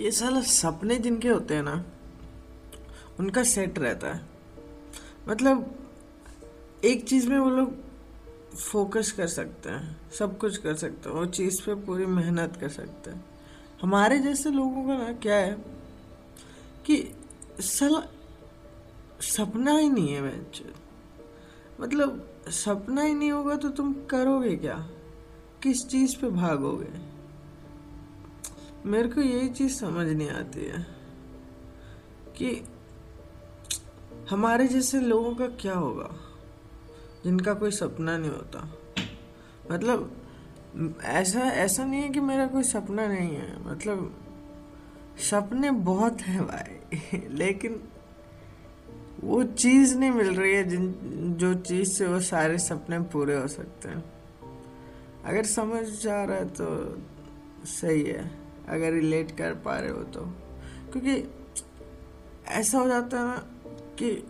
ये साला सपने जिनके होते हैं ना, उनका सेट रहता है। मतलब एक चीज़ में वो लोग फोकस कर सकते हैं, सब कुछ कर सकते हैं वो चीज़ पे पूरी मेहनत कर सकते हैं। हमारे जैसे लोगों का ना क्या है कि साला सपना ही नहीं है मैं मतलब सपना ही नहीं होगा तो तुम करोगे क्या? किस चीज़ पे भागोगे? मेरे को यही चीज़ समझ नहीं आती है कि हमारे जैसे लोगों का क्या होगा? जिनका कोई सपना नहीं होता। मतलब ऐसा ऐसा नहीं है कि मेरा कोई सपना नहीं है। मतलब सपने बहुत हैं भाई। लेकिन वो चीज़ नहीं मिल रही है जिन, जो चीज़ से वो सारे सपने पूरे हो सकते हैं। अगर समझ जा रहा है तो सही है। अगर रिलेट कर पा रहे हो तो। क्योंकि ऐसा हो जाता है ना कि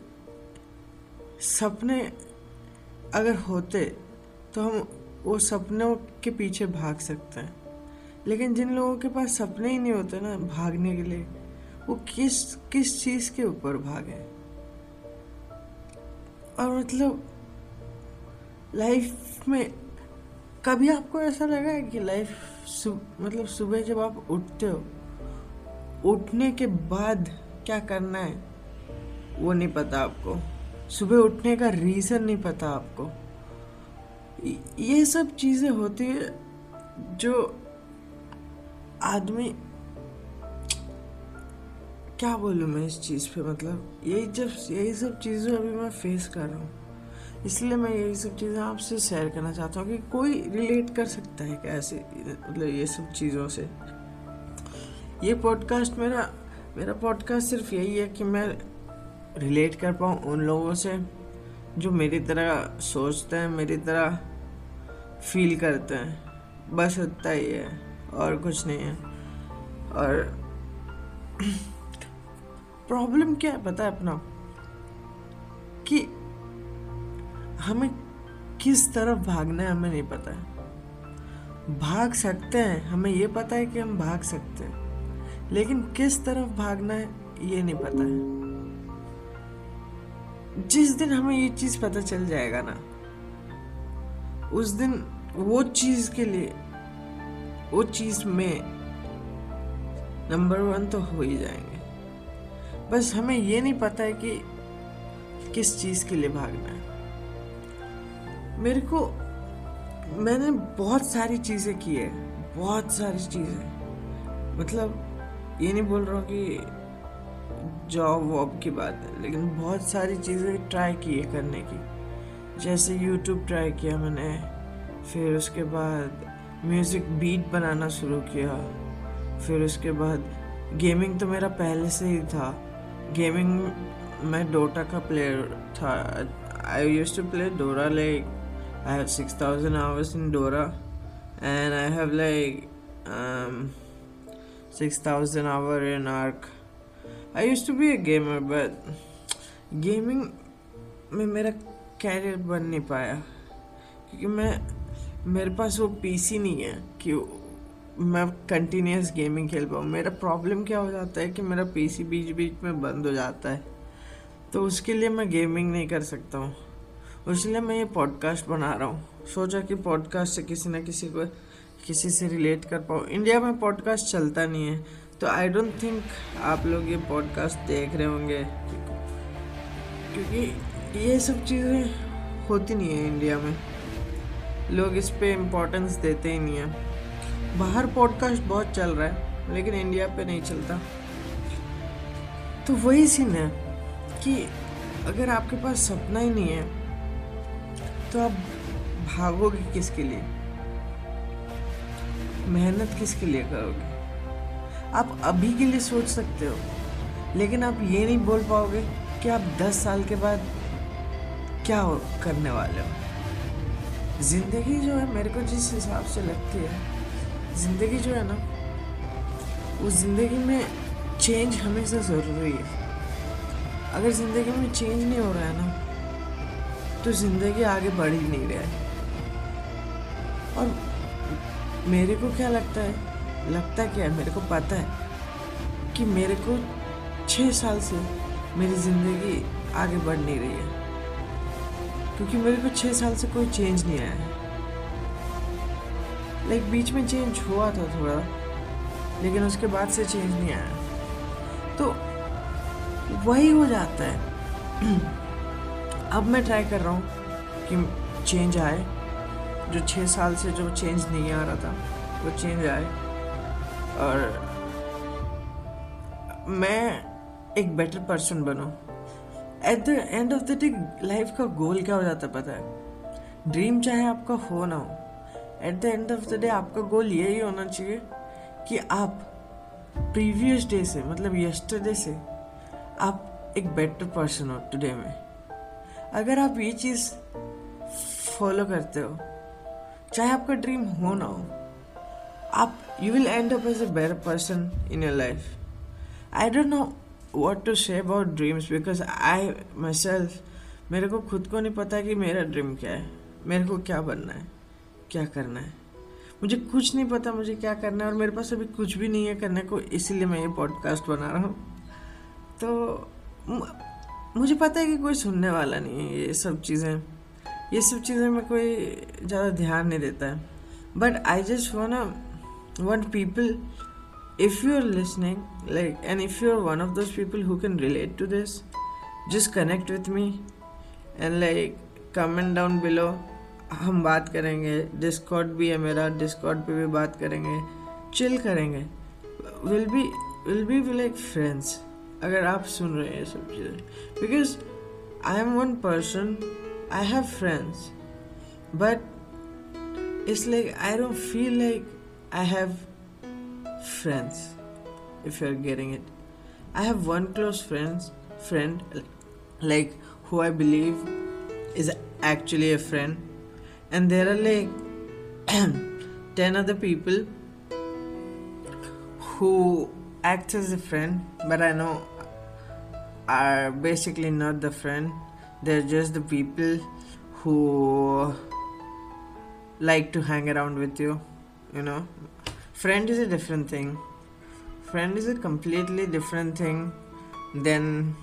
सपने अगर होते तो हम वो सपनों के पीछे भाग सकते हैं। लेकिन जिन लोगों के पास सपने ही नहीं होते ना भागने के लिए, वो किस किस चीज़ के ऊपर भागे? और मतलब लाइफ में कभी आपको ऐसा लगा है कि लाइफ मतलब सुबह जब आप उठते हो, उठने के बाद क्या करना है? वो नहीं पता आपको। सुबह उठने का रीज़न नहीं पता आपको। ये सब चीज़ें होती है जो आदमी, क्या बोलूँ मैं इस चीज़ पे मतलब यही जब, यही सब चीज़ें अभी मैं फेस कर रहा हूँ। इसलिए मैं यही सब चीज़ें आपसे शेयर करना चाहता हूँ कि कोई रिलेट कर सकता है कैसे मतलब ये सब चीज़ों से? ये पॉडकास्ट मेरा मेरा पॉडकास्ट सिर्फ़ यही है कि मैं रिलेट कर पाऊँ उन लोगों से जो मेरी तरह सोचते हैं, मेरी तरह फील करते हैं। बस उतना ही है, और कुछ नहीं है। और प्रॉब्लम क्या है पता है अपना? हमें किस तरफ़ भागना है हमें नहीं पता है। भाग सकते हैं, हमें ये पता है कि हम भाग सकते हैं, लेकिन किस तरफ़ भागना है, ये नहीं पता है। जिस दिन हमें ये चीज़ पता चल जाएगा ना, उस दिन वो चीज़ के लिए, वो चीज़ में नंबर वन तो हो ही जाएँगे। बस हमें ये नहीं पता है कि किस चीज़ के लिए भागना है। मेरे को, मैंने बहुत सारी चीज़ें की है, बहुत सारी चीज़ें। मतलब ये नहीं बोल रहा हूँ कि जॉब वॉब की बात है, लेकिन बहुत सारी चीज़ें ट्राई की है करने की। जैसे यूट्यूब ट्राई किया मैंने, फिर उसके बाद म्यूज़िक बीट बनाना शुरू किया, फिर उसके बाद गेमिंग तो मेरा पहले से ही था। गेमिंग मैं डोटा का प्लेयर था। I use to play Dota like have six thousand hours in Dota and I have like six thousand hour in Ark I use to be a gamer but gaming में मेरा career बन नहीं पाया, क्योंकि मैं, मेरे पास वो पीसी नहीं है कि मैं कंटिन्यूस गेमिंग खेल पाऊँ। मेरा प्रॉब्लम क्या हो जाता है कि मेरा पीसी बीच बीच में बंद हो जाता है तो उसके लिए मैं गेमिंग नहीं कर सकता हूँ। इसलिए मैं ये पॉडकास्ट बना रहा हूँ। सोचा कि पॉडकास्ट से किसी न किसी को किसी से रिलेट कर पाऊँ। इंडिया में पॉडकास्ट चलता नहीं है। तो आई डोंट थिंक आप लोग ये पॉडकास्ट देख रहे होंगे। क्योंकि ये सब चीज़ें होती नहीं है इंडिया में। लोग इस पर इम्पोर्टेंस देते ही नहीं हैं। बाहर पॉडकास्ट बहुत चल रहा है, लेकिन इंडिया पे नहीं चलता। तो वही सीन है कि अगर आपके पास सपना ही नहीं है तो आप भागोगे किसके लिए? मेहनत किसके लिए करोगे? आप अभी के लिए सोच सकते हो, लेकिन आप ये नहीं बोल पाओगे कि आप दस साल के बाद क्या हो, करने वाले हो। ज़िंदगी जो है मेरे को जिस हिसाब से लगती है, ज़िंदगी जो है ना वो ज़िंदगी में चेंज हमेशा ज़रूरी है। अगर ज़िंदगी में चेंज नहीं हो रहा है ना तो ज़िंदगी आगे बढ़ ही नहीं रहा। है और मेरे को क्या लगता है? लगता क्या है? मेरे को पता है कि मेरे को छः साल से मेरी ज़िंदगी आगे बढ़ नहीं रही है। क्योंकि मेरे को छः साल से कोई चेंज नहीं आया है। लाइक बीच में चेंज हुआ था थोड़ा, लेकिन उसके बाद से चेंज नहीं आया। तो वही हो जाता है। अब मैं ट्राई कर रहा हूँ कि चेंज आए। जो छः साल से जो चेंज नहीं आ रहा था, वो चेंज आए। और मैं एक बेटर पर्सन बनूँ। At the end of the day life का गोल क्या हो जाता पता है? ड्रीम चाहे आपका हो ना हो at the end of the day आपका गोल यही होना चाहिए कि आप प्रीवियस डे से मतलब यस्टरडे से, आप एक बेटर पर्सन हो टुडे में। अगर आप ये चीज़ फॉलो करते हो, चाहे आपका ड्रीम हो ना हो, आप you will end up as a better person in your life I don't know what to say about dreams because I myself मेरे को खुद को नहीं पता कि मेरा ड्रीम क्या है। मेरे को क्या बनना है, क्या करना है। मुझे कुछ नहीं पता मुझे क्या करना है और मेरे पास अभी कुछ भी नहीं है करने को, इसीलिए मैं ये पॉडकास्ट बना रहा हूँ। तो मुझे पता है कि कोई सुनने वाला नहीं है ये सब चीज़ें। ये सब चीज़ें में कोई ज़्यादा ध्यान नहीं देता है। But I just one one people if you are listening like and if you are one of those people who can relate to this just connect with me and like comment down below हम बात करेंगे Discord भी है मेरा Discord पर भी बात करेंगे चिल करेंगे। Will be will be we like friends अगर आप सुन रहे हैं सब चीज़ें because I am one person I have friends but it's like I don't feel like I have friends if you're getting it i have one close friends friend like who i believe is actually a friend and there are like 10 other people who act as a friend but i know are basically not the friend. They're just the people who like to hang around with you you know. Friend is a different thing. Friend is a completely different thing then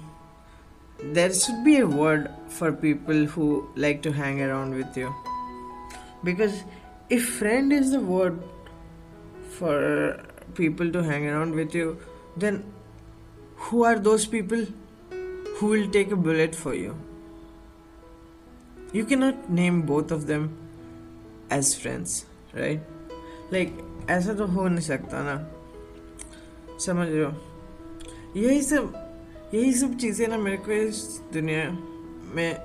there should be a word for people who like to hang around with you. Because if friend is the word for people to hang around with you then who are those people who will take a bullet for you. You cannot name both of them as friends, right? Like, ऐसा तो हो नहीं सकता ना। समझ रहे हो? यही सब यही सब चीज़ें ना मेरे को इस दुनिया में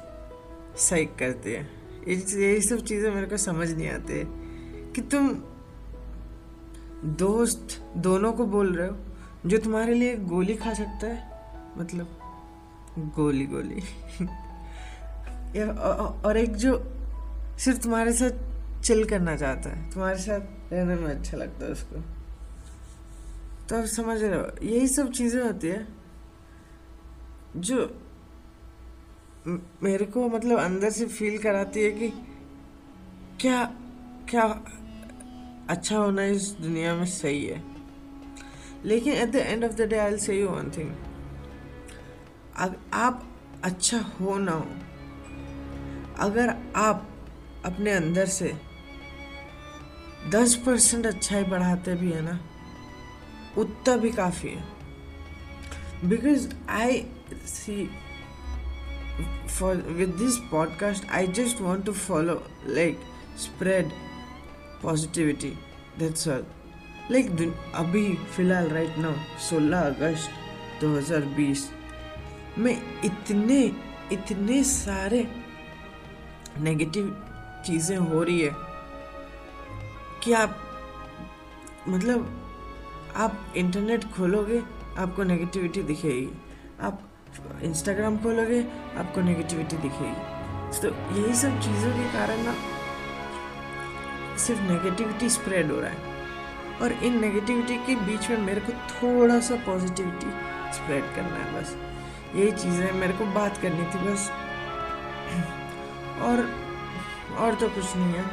सही करती है। यही सब चीज़ें मेरे को समझ नहीं आती कि तुम दोस्त, दोनों को बोल रहे हो, जो तुम्हारे लिए गोली खा सकता है मतलब। गोली गोली। या और एक जो सिर्फ़ तुम्हारे साथ चिल करना चाहता है, तुम्हारे साथ रहने में अच्छा लगता है उसको। तो आप समझ रहे हो, यही सब चीज़ें होती है जो मेरे को मतलब अंदर से फील कराती है कि क्या क्या अच्छा होना इस दुनिया में सही है। लेकिन at the end of the day I say you one thing आप अच्छा हो ना हो। अगर आप अपने अंदर से दस परसेंट अच्छाई बढ़ाते भी है ना, उतना भी काफ़ी है। Because I see with this podcast I just want to follow like spread positivity that's all like अभी फ़िलहाल राइट नाउ 16 अगस्त 2020 में इतने इतने सारे नेगेटिव चीज़ें हो रही है कि आप मतलब आप इंटरनेट खोलोगे, आपको नेगेटिविटी दिखेगी। आप इंस्टाग्राम खोलोगे, आपको नेगेटिविटी दिखेगी। तो यही सब चीज़ों के कारण ना सिर्फ़ नेगेटिविटी स्प्रेड हो रहा है। और इन नेगेटिविटी के बीच में मेरे को थोड़ा सा पॉजिटिविटी स्प्रेड करना है बस। यही चीज़ें मेरे को बात करनी थी बस। और और तो कुछ नहीं है।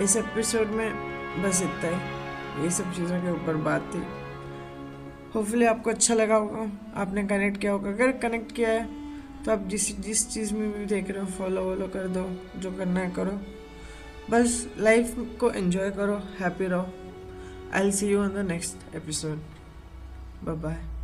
इस एपिसोड में बस इतना ही। ये सब चीज़ों के ऊपर बात थी। होपफुली आपको अच्छा लगा होगा। आपने कनेक्ट किया होगा। अगर कनेक्ट किया है तो आप जिस जिस चीज़ में भी देख रहे हो फॉलो वॉलो कर दो, जो करना है करो। बस लाइफ को एंजॉय करो हैप्पी रहो। I see you on the next episode bye bye